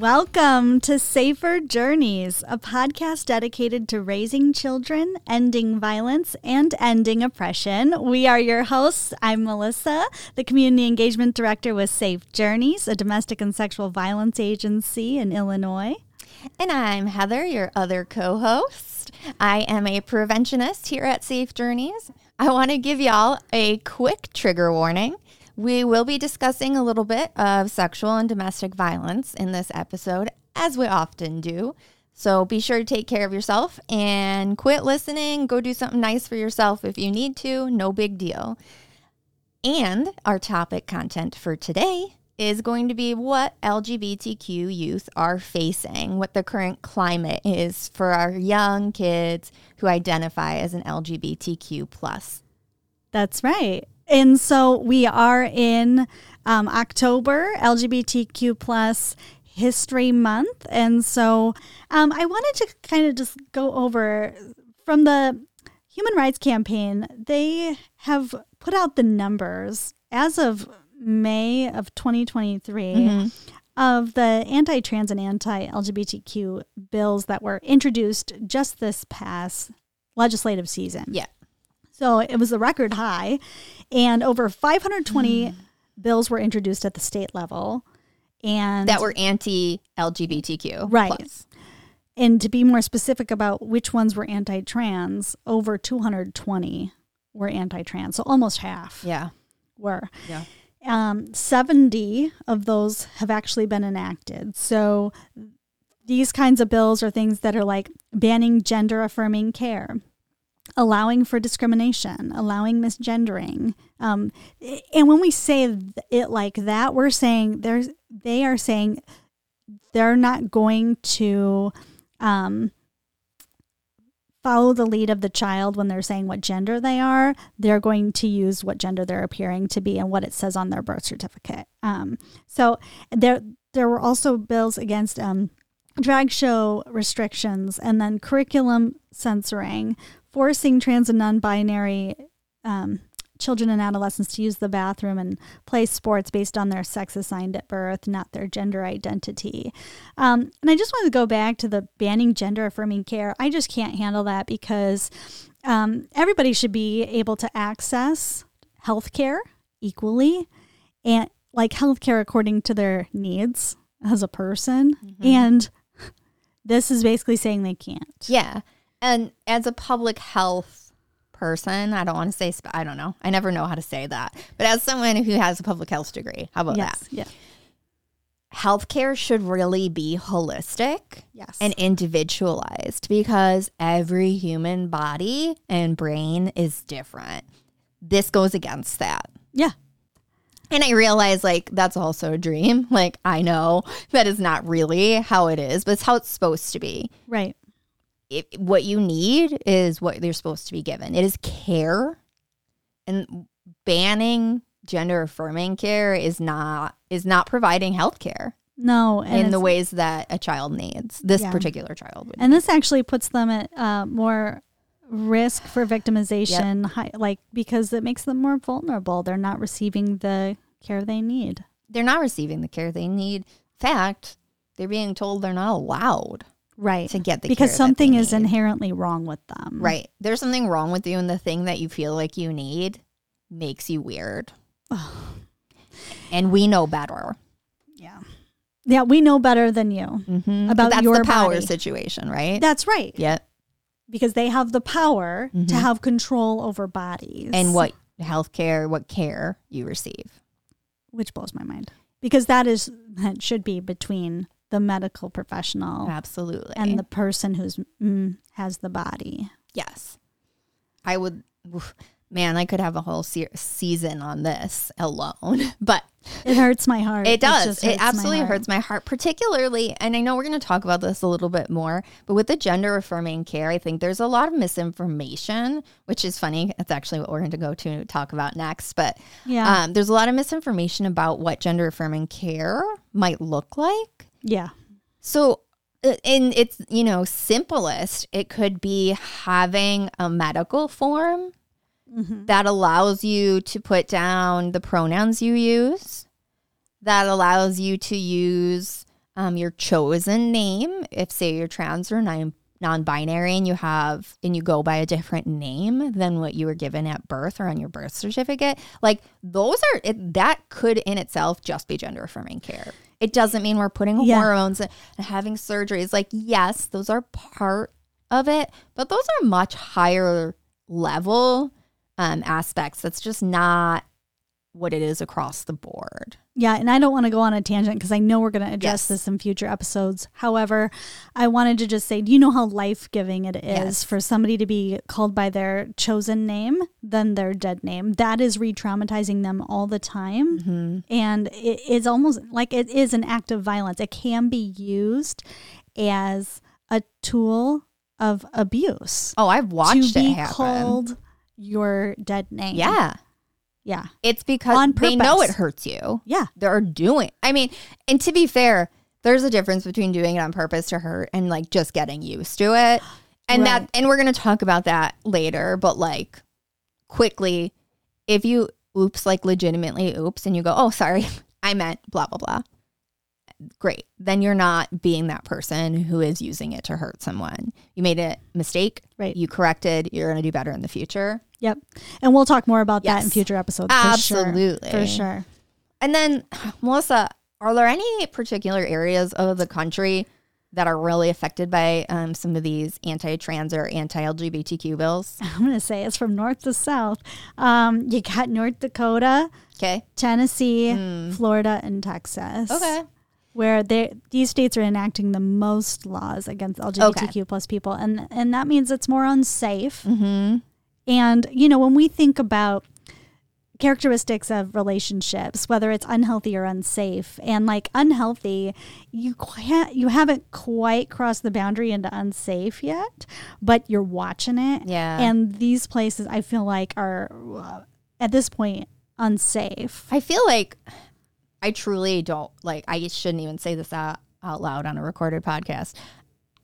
Welcome to Safer Journeys, a podcast dedicated to raising children, ending violence, and ending oppression. We are your hosts. I'm Melissa, the Community Engagement Director with Safe Journeys, a domestic and sexual violence agency in Illinois. And I'm Heather, your other co host. I am a preventionist here at Safe Journeys. I want to give y'all a quick trigger warning. We will be discussing a little bit of sexual and domestic violence in this episode, as we often do. So be sure to take care of yourself and quit listening. Go do something nice for yourself if you need to. No big deal. And our topic content for today is going to be what LGBTQ youth are facing, what the current climate is for our young kids who identify as an LGBTQ plus. That's right. And so we are in um, October, LGBTQ plus History Month. And so um, I wanted to kind of just go over from the Human Rights Campaign, they have put out the numbers as of May of 2023 mm-hmm. of the anti trans and anti LGBTQ bills that were introduced just this past legislative season. Yeah. So it was a record high, and over 520 mm. bills were introduced at the state level, and that were anti-LGBTQ, right? Plus. And to be more specific about which ones were anti-trans, over 220 were anti-trans, so almost half. Yeah, were. Yeah. Um, 70 of those have actually been enacted. So these kinds of bills are things that are like banning gender affirming care, allowing for discrimination, allowing misgendering. Um, and when we say it like that, we're saying there's they are saying they're not going to um, follow the lead of the child when they're saying what gender they are. They're going to use what gender they're appearing to be and what it says on their birth certificate. Um, so there there were also bills against um, drag show restrictions and then curriculum censoring forcing trans and non-binary um, children and adolescents to use the bathroom and play sports based on their sex assigned at birth, not their gender identity. Um, and I just want to go back to the banning gender affirming care. I just can't handle that because um, everybody should be able to access health care equally and like health care according to their needs as a person. Mm-hmm. And this is basically saying they can't. Yeah. And as a public health person, I don't want to say, sp- I don't know. I never know how to say that. But as someone who has a public health degree, how about yes, that? Yeah. Healthcare should really be holistic yes. and individualized because every human body and brain is different. This goes against that. Yeah. And I realize like that's also a dream. Like I know that is not really how it is, but it's how it's supposed to be. Right what you need is what you're supposed to be given. It is care, and banning gender affirming care is not is not providing health care. No, in the ways that a child needs. This yeah. particular child, and need. this actually puts them at uh, more risk for victimization, yep. high, like because it makes them more vulnerable. They're not receiving the care they need. They're not receiving the care they need. Fact, they're being told they're not allowed right. to get the because something is inherently wrong with them. Right. There's something wrong with you and the thing that you feel like you need makes you weird. And we know better. Yeah. Yeah we know better than you mm-hmm. about that's your the power body. situation right? That's right. Yeah. Because they have the power mm-hmm. to have control over bodies. And what healthcare what care you receive. Which blows my mind. Because that is that should be between the medical professional absolutely. and the person who's mm, has the body. Yes. I would man i could have a whole se- season on this alone but it hurts my heart. It does. it, it absolutely my hurts my heart particularly and i know we're going to talk about this a little bit more but with the gender affirming care i think there's a lot of misinformation which is funny. It's actually what we're going to go to talk about next but yeah. um, there's a lot of misinformation about what gender affirming care might look like yeah. So, uh, in its, you know, simplest, it could be having a medical form mm-hmm. that allows you to put down the pronouns you use, that allows you to use um, your chosen name. If say you're trans or non non-binary and you have and you go by a different name than what you were given at birth or on your birth certificate, like those are it, that could in itself just be gender affirming care. It doesn't mean we're putting Yeah. hormones and having surgeries. Like yes, those are part of it, but those are much higher level um, aspects. That's just not what it is across the board. Yeah, and I don't want to go on a tangent because I know we're going to address Yes. this in future episodes. However, I wanted to just say, do you know how life giving it is Yes. for somebody to be called by their chosen name than their dead name? That is re traumatizing them all the time. Mm-hmm. And it is almost like it is an act of violence. It can be used as a tool of abuse Oh, I've watched to be it happen. called your dead name. yeah. Yeah. It's because they know it hurts you. Yeah. They're doing. I mean, and to be fair, there's a difference between doing it on purpose to hurt and like just getting used to it. And Right. that and we're going to talk about that later, but like quickly if you oops like legitimately oops and you go, "Oh, sorry. I meant blah blah blah." Great. Then you're not being that person who is using it to hurt someone. You made a mistake. Right. You corrected. You're going to do better in the future. Yep. And we'll talk more about that in future episodes. For Absolutely. Sure. For sure. And then, Melissa, are there any particular areas of the country that are really affected by um, some of these anti-trans or anti-LGBTQ bills? I'm going to say it's from north to south. Um, you got North Dakota, Okay. Tennessee, Florida, and Texas. Okay. Where they these states are enacting the most laws against LGBTQ plus people, and and that means it's more unsafe. Mm-hmm. And you know, when we think about characteristics of relationships, whether it's unhealthy or unsafe, and like unhealthy, you can't, you haven't quite crossed the boundary into unsafe yet, but you're watching it. Yeah. And these places, I feel like, are uh, at this point unsafe. I feel like I truly don't like. I shouldn't even say this out, out loud on a recorded podcast.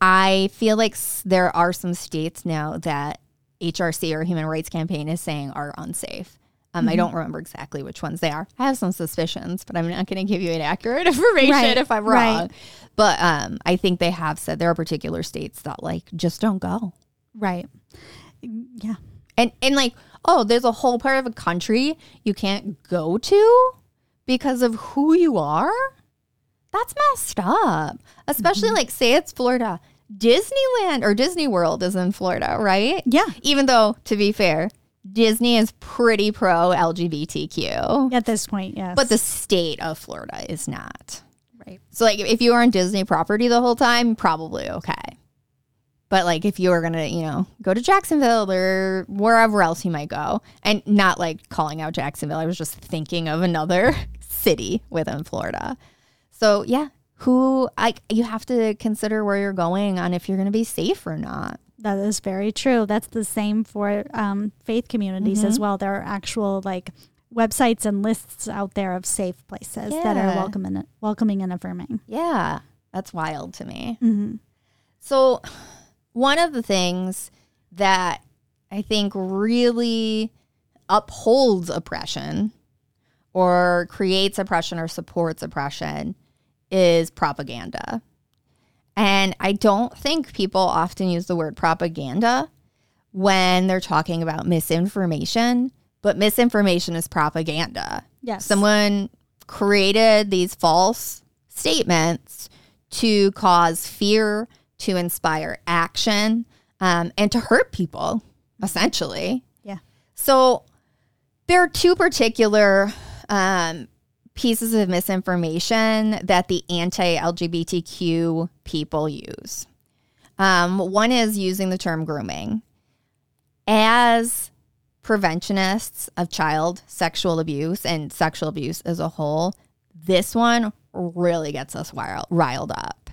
I feel like s- there are some states now that HRC or Human Rights Campaign is saying are unsafe. Um, I don't remember exactly which ones they are. I have some suspicions, but I'm not going to give you inaccurate information Right, if I'm right. wrong. But um, I think they have said there are particular states that like just don't go. Right. Yeah. And and like, oh, there's a whole part of a country you can't go to because of who you are? That's messed up. Especially mm-hmm. like say it's Florida. Disneyland or Disney World is in Florida, right? Yeah. Even though to be fair, Disney is pretty pro LGBTQ. At this point, yes. But the state of Florida is not. right. So like if you were on Disney property the whole time, probably okay. But like if you were gonna, you know, go to Jacksonville or wherever else you might go, and not like calling out Jacksonville, I was just thinking of another city within Florida. So yeah, who I you have to consider where you're going on if you're gonna be safe or not. That is very true. That's the same for um, faith communities Mm-hmm. as well. There are actual like websites and lists out there of safe places that are welcoming, welcoming and affirming. Yeah, that's wild to me. hmm So, one of the things that I think really upholds oppression or creates oppression or supports oppression is propaganda. And I don't think people often use the word propaganda when they're talking about misinformation, but misinformation is propaganda. Yes. Someone created these false statements to cause fear, to inspire action, um, and to hurt people, essentially. Yeah. So there are two particular um, pieces of misinformation that the anti LGBTQ people use. Um, one is using the term grooming. As preventionists of child sexual abuse and sexual abuse as a whole, this one really gets us riled, up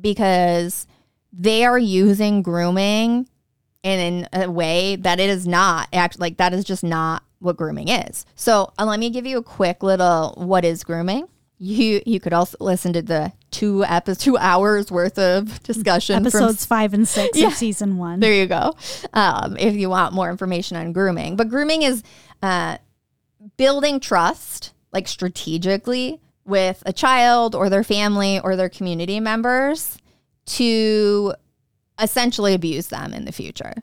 because they are using grooming in a way that it is not act like that is just not what grooming is. So uh, let me give you a quick little what is grooming. You you could also listen to the two episodes, two hours worth of discussion from Episodes five and six Yeah. of season one. there you go. Um, if you want more information on grooming, but grooming is uh, building trust, like strategically, with a child or their family or their community members to essentially abuse them in the future.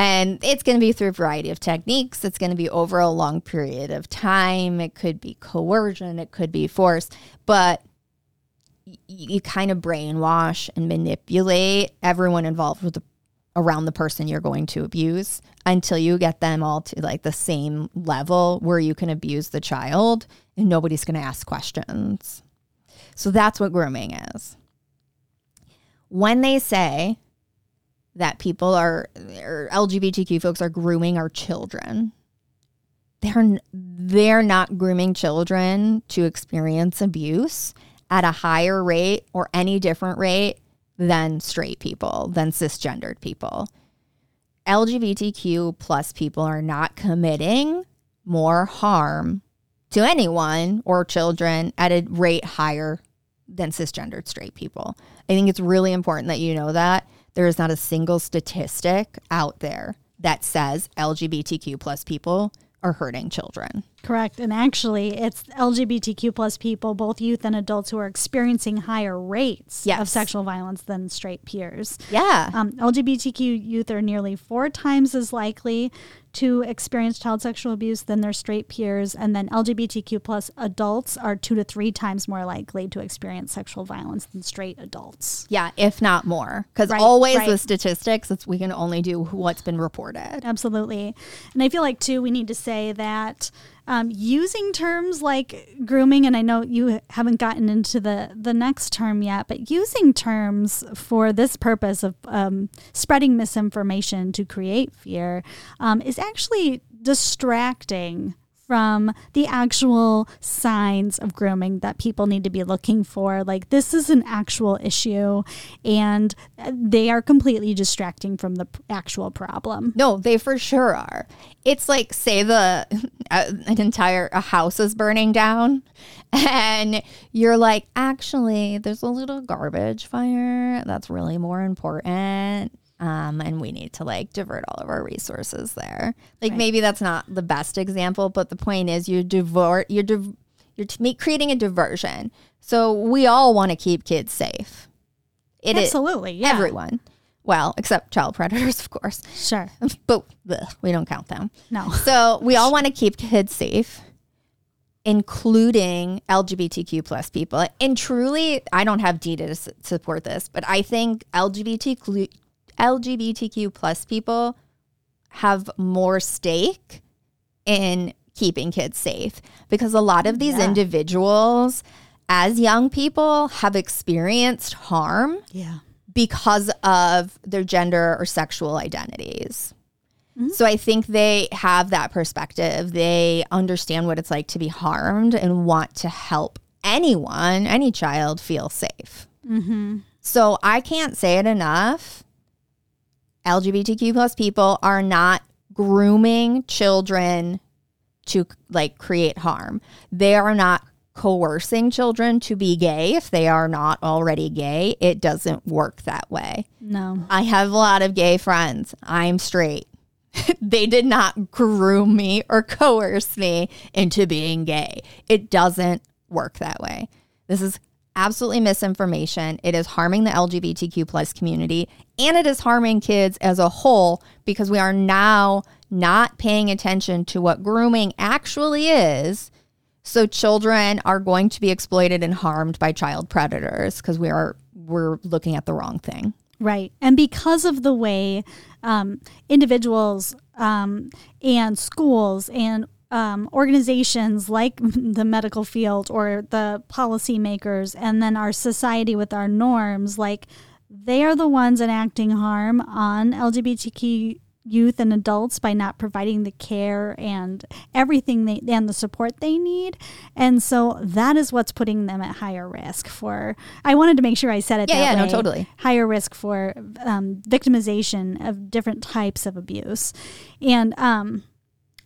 And it's going to be through a variety of techniques. It's going to be over a long period of time. It could be coercion, it could be force, but you kind of brainwash and manipulate everyone involved with the around the person you're going to abuse until you get them all to like the same level where you can abuse the child and nobody's going to ask questions. So that's what grooming is. When they say that people are or LGBTQ folks are grooming our children, they're they're not grooming children to experience abuse at a higher rate or any different rate than straight people, than cisgendered people. LGBTQ plus people are not committing more harm to anyone or children at a rate higher than cisgendered straight people. I think it's really important that you know that. There is not a single statistic out there that says LGBTQ plus people are hurting children. Correct. And actually, it's LGBTQ plus people, both youth and adults, who are experiencing higher rates Yes. of sexual violence than straight peers. Yeah. Um, LGBTQ youth are nearly four times as likely to experience child sexual abuse than their straight peers, and then LGBTQ plus adults are two to three times more likely to experience sexual violence than straight adults. yeah, if not more. Because Right, always right. with statistics, it's, we can only do what's been reported. Absolutely. And I feel like, too, we need to say that um, using terms like grooming, and I know you haven't gotten into the, the next term yet, but using terms for this purpose of um, spreading misinformation to create fear um, is actually distracting from the actual signs of grooming that people need to be looking for. Like, this is an actual issue, and they are completely distracting from the actual problem. No, they for sure are. It's like say the uh, an entire a house is burning down, and you're like, actually, there's a little garbage fire that's really more important. Um, and we need to like divert all of our resources there. Like Right. maybe that's not the best example, but the point is you're divert you're div- you're t- creating a diversion. So we all want to keep kids safe. It is Absolutely. Yeah. everyone. Well, except child predators, of course Sure. but bleh, we don't count them. No. So we all want to keep kids safe, including LGBTQ plus people. And truly, I don't have data to support this, but I think LGBTQ LGBTQ plus people have more stake in keeping kids safe because a lot of these Yeah. individuals as young people have experienced harm Yeah. because of their gender or sexual identities. Mm-hmm. So I think they have that perspective. They understand what it's like to be harmed and want to help anyone, any child, feel safe. Mm-hmm. So I can't say it enough. LGBTQ plus people are not grooming children to like create harm. They are not coercing children to be gay if they are not already gay. It doesn't work that way. No. I have a lot of gay friends. I'm straight. they did not groom me or coerce me into being gay. It doesn't work that way. This is absolutely misinformation. It is harming the LGBTQ plus community and it is harming kids as a whole because we are now not paying attention to what grooming actually is. So children are going to be exploited and harmed by child predators because we are we're looking at the wrong thing. Right. And because of the way um, individuals um, and schools and um, organizations like the medical field or the policymakers and then our society with our norms, like they are the ones enacting harm on LGBTQ youth and adults by not providing the care and everything they and the support they need and so that is what's putting them at higher risk for i wanted to make sure i said it Yeah, that yeah, no, way. totally. higher risk for um, victimization of different types of abuse and um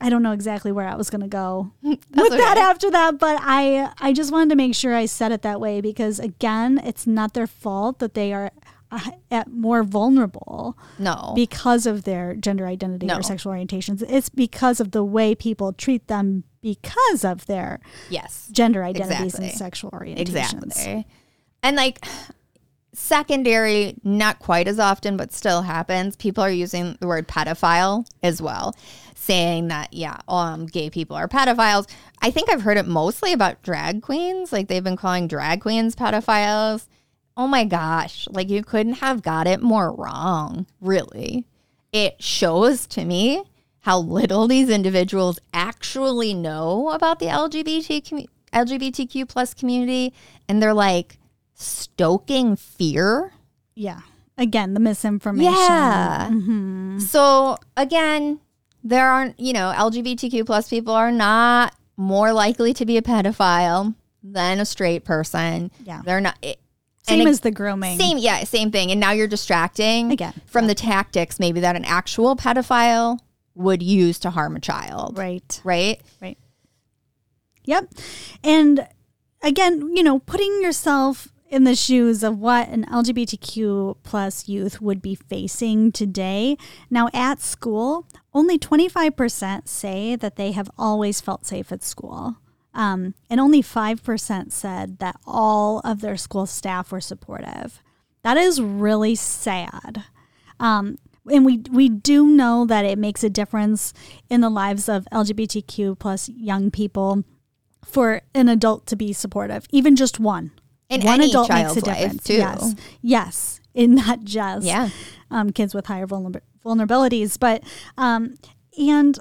I don't know exactly where I was going to go with that after that, but I I just wanted to make sure I said it that way because again, it's not their fault that they are uh, at more vulnerable No. because of their gender identity No. or sexual orientations. It's because of the way people treat them because of their yes. gender identities Exactly. and sexual orientations. Exactly. And like secondary, not quite as often, but still happens. People are using the word pedophile as well, saying that, yeah, um, gay people are pedophiles. I think I've heard it mostly about drag queens. Like they've been calling drag queens pedophiles. Oh my gosh. Like you couldn't have got it more wrong, really. It shows to me how little these individuals actually know about the LGBT LGBTQ plus community, and they're like stoking fear. Yeah. Again, the misinformation. Yeah. Mhm. So again, there aren't you know LGBTQ plus people are not more likely to be a pedophile than a straight person. Yeah. They're not. It, Same and as the grooming. Same, yeah, same thing. And now you're distracting Again, from the tactics maybe that an actual pedophile would use to harm a child, Right. right? Right. Yep. And again, you know, putting yourself in the shoes of what an LGBTQ plus youth would be facing today. Now at school, only 25% say that they have always felt safe at school. Um, and only 5% said that all of their school staff were supportive. That is really sad. Um, and we we do know that it makes a difference in the lives of LGBTQ plus young people for an adult to be supportive, even just one. In one any adult makes a difference. too. Yes, yes, in not just Yeah. um, kids with higher vulner- vulnerabilities, but um, and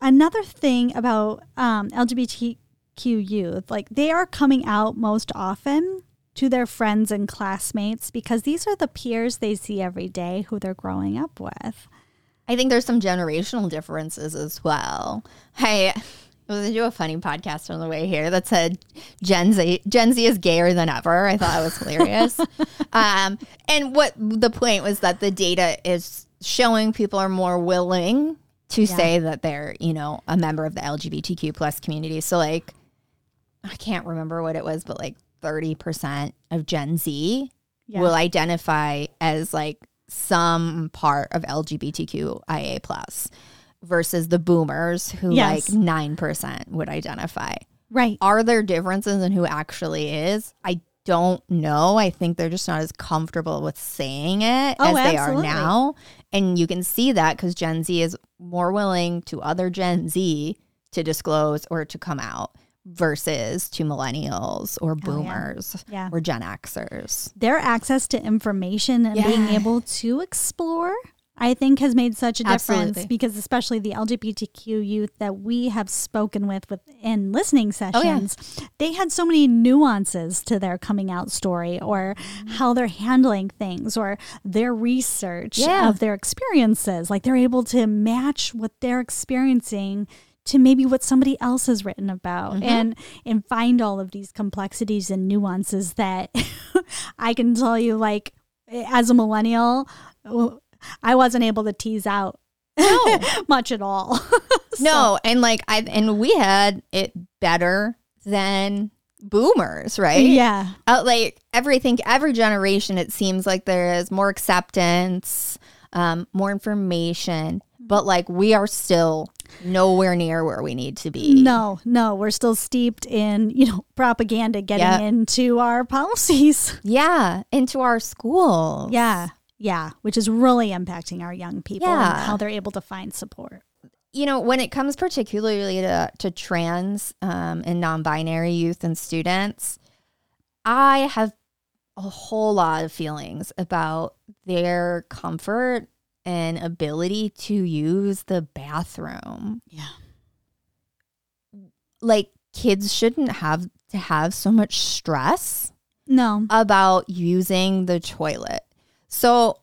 another thing about um, LGBTQ youth, like they are coming out most often to their friends and classmates because these are the peers they see every day who they're growing up with. I think there's some generational differences as well. I was to do a funny podcast on the way here that said Gen Z Gen Z is gayer than ever. I thought that was hilarious. um, and what the point was that the data is showing people are more willing to Yeah. say that they're you know a member of the LGBTQ plus community. So like I can't remember what it was, but like thirty percent of Gen Z Yeah. will identify as like some part of LGBTQIA plus versus the boomers who Yes. like 9% would identify. right. Are there differences in who actually is? I don't know. I think they're just not as comfortable with saying it Oh, as they absolutely. are now. And you can see that because Gen Z is more willing to other Gen Z to disclose or to come out versus to millennials or Oh, yeah. boomers Yeah. or Gen Xers. Their access to information and being able to explore, I think, has made such a difference Absolutely. because, especially the LGBTQ youth that we have spoken with within listening Oh, yeah. sessions, they had so many nuances to their coming out story or Mm-hmm. how they're handling things or their research Yeah. of their experiences. Like they're able to match what they're experiencing to maybe what somebody else has written about Mm-hmm. and and find all of these complexities and nuances that I can tell you like as a millennial I wasn't able to tease out No. much at all. No, and like I and we had it better than boomers, right? yeah. Uh, like everything, every generation, it seems like there is more acceptance, um, more information, but like we are still nowhere near where we need to be. No, no, we're still steeped in, you know, propaganda getting Yeah. into our policies. Yeah, into our schools. Yeah. Yeah, which is really impacting our young people and how they're able to find support. you know, when it comes particularly to, to trans um, and non binary youth and students, I have a whole lot of feelings about their comfort and ability to use the bathroom. Yeah. Like, kids shouldn't have to have so much stress No. about using the toilet. So,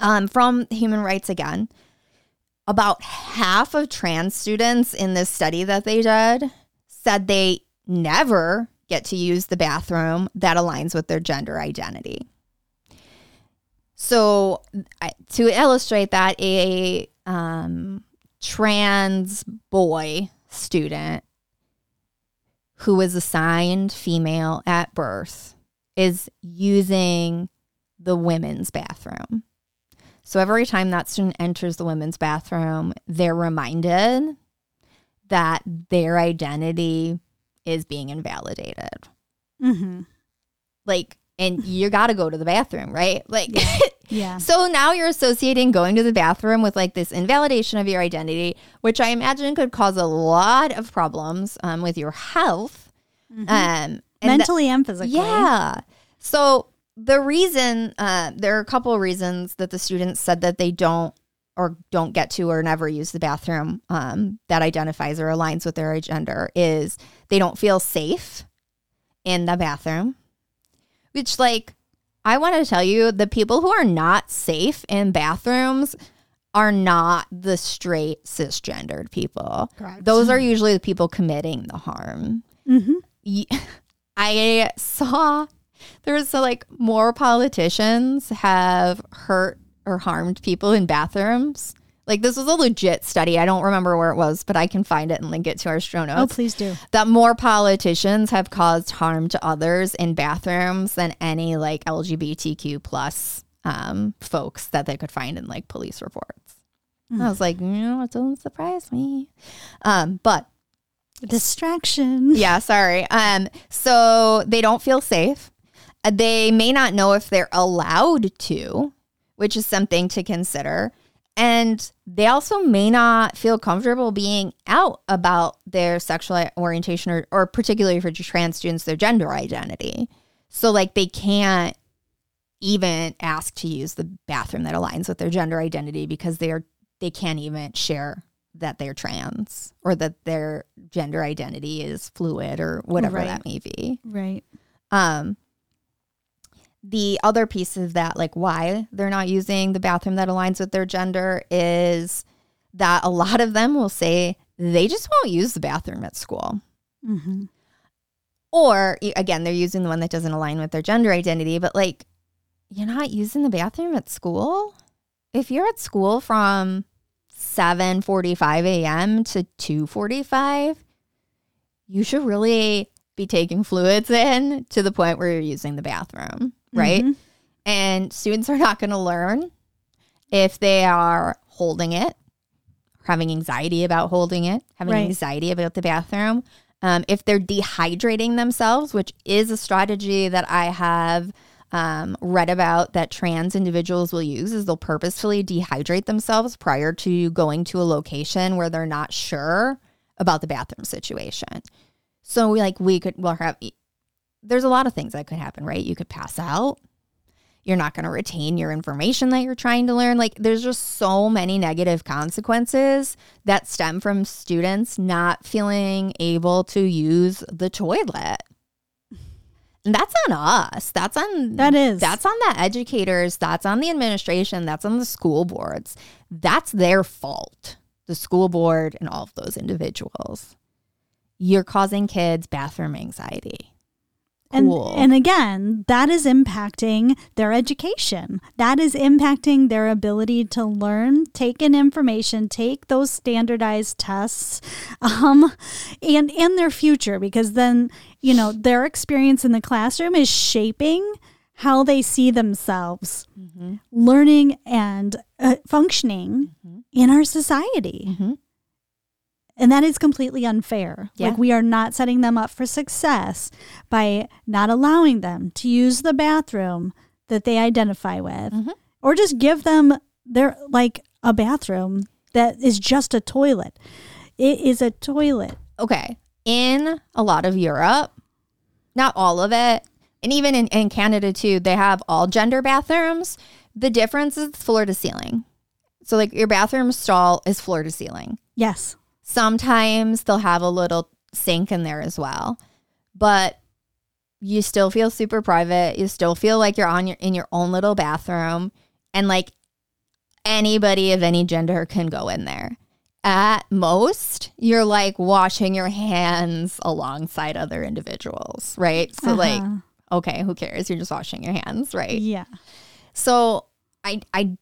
um, from Human Rights Again, about half of trans students in this study that they did said they never get to use the bathroom that aligns with their gender identity. So, to illustrate that, a um, trans boy student who was assigned female at birth is using the women's bathroom. So every time that student enters the women's bathroom, they're reminded that their identity is being invalidated. Mm-hmm. Like, and you got to go to the bathroom, right? Like, Yeah. so now you're associating going to the bathroom with like this invalidation of your identity, which I imagine could cause a lot of problems um, with your health. Um, and that- Mentally and physically. yeah. So the reason uh, there are a couple of reasons that the students said that they don't or don't get to or never use the bathroom um, that identifies or aligns with their gender is they don't feel safe in the bathroom. Which, like, I want to tell you, the people who are not safe in bathrooms are not the straight cisgendered people. Correct. Those are usually the people committing the harm Mm-hmm. I saw there was like more politicians have hurt or harmed people in bathrooms. Like this was a legit study. I don't remember where it was, but I can find it and link it to our show notes. Oh, please do. that more politicians have caused harm to others in bathrooms than any like LGBTQ plus um, folks that they could find in like police reports. I was like, no, it doesn't surprise me. Um, but Distraction. yeah, sorry. Um, so they don't feel safe. They may not know if they're allowed to, which is something to consider. And they also may not feel comfortable being out about their sexual orientation or, or particularly for trans students, their gender identity. So, like, they can't even ask to use the bathroom that aligns with their gender identity because they're they can't even share that they're trans or that their gender identity is fluid or whatever Right. that may be. Right. Um, the other piece of that, like why they're not using the bathroom that aligns with their gender, is that a lot of them will say they just won't use the bathroom at school. Mm-hmm. Or again, they're using the one that doesn't align with their gender identity, but like you're not using the bathroom at school? If you're at school from 7:45 a.m. to 2:45, you should really be taking fluids in to the point where you're using the bathroom, right? Mhm. And students are not going to learn if they are holding it, having anxiety about holding it, having Right. anxiety about the bathroom. Um, if they're dehydrating themselves, which is a strategy that I have um, read about that trans individuals will use, is they'll purposefully dehydrate themselves prior to going to a location where they're not sure about the bathroom situation. So we like we could well have there's a lot of things that could happen, right? You could pass out. You're not going to retain your information that you're trying to learn. Like there's just so many negative consequences that stem from students not feeling able to use the toilet. And that's on us. That's on That is. that's on the educators, that's on the administration, that's on the school boards. That's their fault. The school board and all of those individuals. You're causing kids bathroom anxiety. And, Cool. and again, that is impacting their education. That is impacting their ability to learn, take in information, take those standardized tests, um, and and their future. Because then, you know, their experience in the classroom is shaping how they see themselves learning and uh, functioning in our society. Mhm. And that is completely unfair. Yeah. Like, we are not setting them up for success by not allowing them to use the bathroom that they identify with, Mhm. or just give them their, like, a bathroom that is just a toilet. It is a toilet. Okay. In a lot of Europe, not all of it, and even in, in Canada too, they have all gender bathrooms. The difference is floor to ceiling. So, like, your bathroom stall is floor to ceiling. Yes. Sometimes they'll have a little sink in there as well, but you still feel super private. You still feel like you're on your in your own little bathroom, and like anybody of any gender can go in there. At most, you're like washing your hands alongside other individuals, right? So like, Uh-huh. okay, who cares? You're just washing your hands, right? yeah. So I I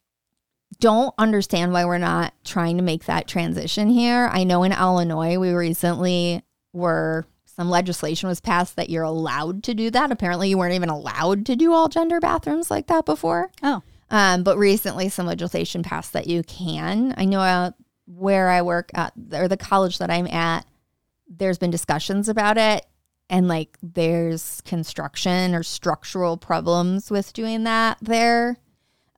don't understand why we're not trying to make that transition here. I know in Illinois we recently were some legislation was passed that you're allowed to do that. Apparently, you weren't even allowed to do all gender bathrooms like that before. Oh, Um, but recently, some legislation passed that you can. I know uh, where I work at, or the college that I'm at, there's been discussions about it. And like there's construction or structural problems with doing that there.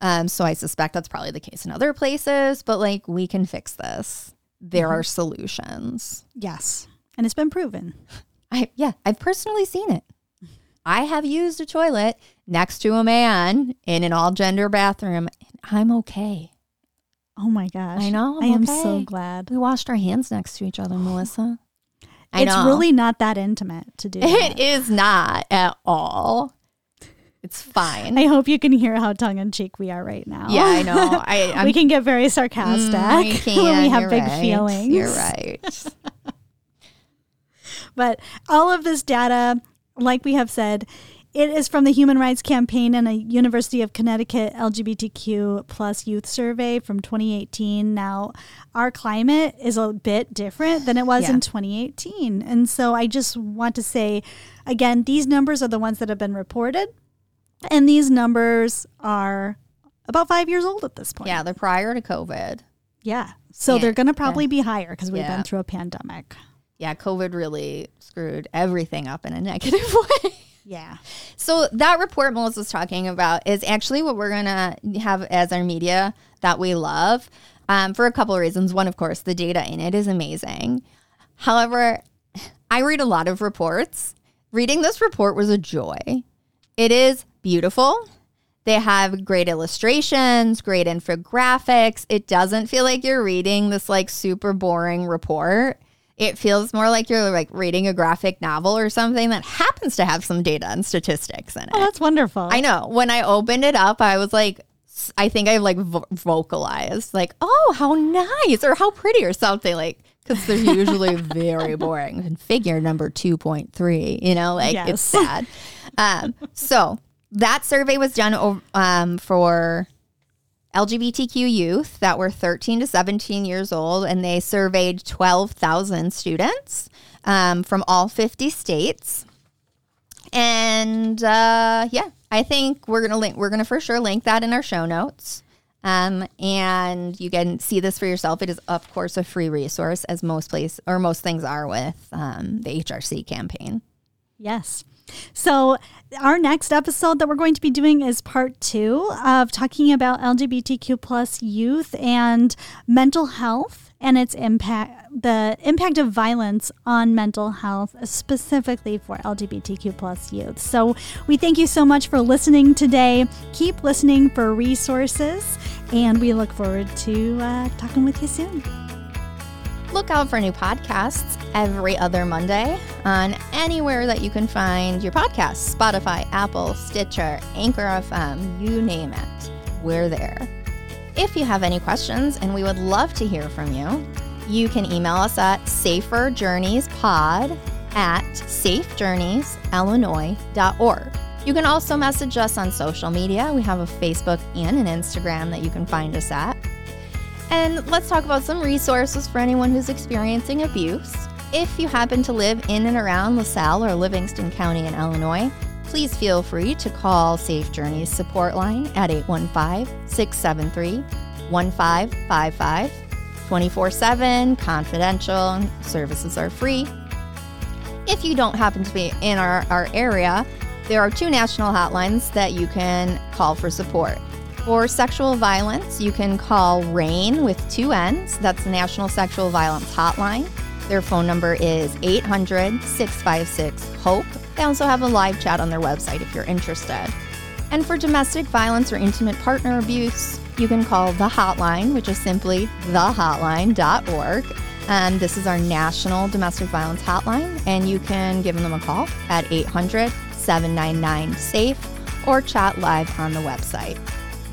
Um, so I suspect that's probably the case in other places, but like we can fix this. There are solutions. yes. And it's been proven. I yeah, I've personally seen it. I have used a toilet next to a man in an all gender bathroom and I'm okay. Oh my gosh. I know, I I'm am okay. so glad. We washed our hands next to each other, Melissa. I it's know. really not that intimate to do it that. is not at all. It's fine. I hope you can hear how tongue in cheek we are right now. yeah, I know. I I'm, we can get very sarcastic Mm, we can, when we have big right. feelings. You're right. But all of this data, like we have said, it is from the Human Rights Campaign and a University of Connecticut LGBTQ plus youth survey from 2018. Now, our climate is a bit different than it was Yeah. in 2018. And so I just want to say, again, these numbers are the ones that have been reported. And these numbers are about five years old at this point. yeah, they're prior to COVID. Yeah. So Yeah. they're going to probably be higher because we've Yeah. been through a pandemic. Yeah, COVID really screwed everything up in a negative way. Yeah. So that report Melissa's talking about is actually what we're gonna have as our media that we love, um, for a couple of reasons. One, of course, the data in it is amazing. However, I read a lot of reports. Reading this report was a joy. It is beautiful. They have great illustrations, great infographics. It doesn't feel like you're reading this like super boring report. It feels more like you're like reading a graphic novel or something that happens to have some data and statistics in it. Oh, that's wonderful. I know. When I opened it up, I was like, I think I like vo- vocalized, like, oh, how nice or how pretty or something, like, because they're usually very boring. And figure number 2.3, you know, like Yes. it's sad. Um, so that survey was done um, for LGBTQ youth that were 13 to 17 years old, and they surveyed 12,000 students um, from all 50 states. And uh, yeah, I think we're gonna link. We're gonna for sure link that in our show notes. Um, and you can see this for yourself. It is, of course, a free resource, as most place or most things are with um, the HRC campaign. Yes. So, our next episode that we're going to be doing is part two of talking about LGBTQ plus youth and mental health and its impact, the impact of violence on mental health, specifically for LGBTQ plus youth. So, we thank you so much for listening today. Keep listening for resources, and we look forward to uh, talking with you soon. Look out for new podcasts every other Monday on anywhere that you can find your podcasts Spotify, Apple, Stitcher, Anchor FM, you name it. We're there. If you have any questions, and we would love to hear from you, you can email us at saferjourneyspod at safejourneysillinois.org. You can also message us on social media. We have a Facebook and an Instagram that you can find us at. And let's talk about some resources for anyone who's experiencing abuse. If you happen to live in and around LaSalle or Livingston County in Illinois, please feel free to call Safe Journeys support line at 815 673 1555. 24 7, confidential, services are free. If you don't happen to be in our, our area, there are two national hotlines that you can call for support. For sexual violence, you can call RAINN with two N's. That's the National Sexual Violence Hotline. Their phone number is 800 656 HOPE. They also have a live chat on their website if you're interested. And for domestic violence or intimate partner abuse, you can call the hotline, which is simply thehotline.org. And this is our national domestic violence hotline, and you can give them a call at 800 799 SAFE or chat live on the website.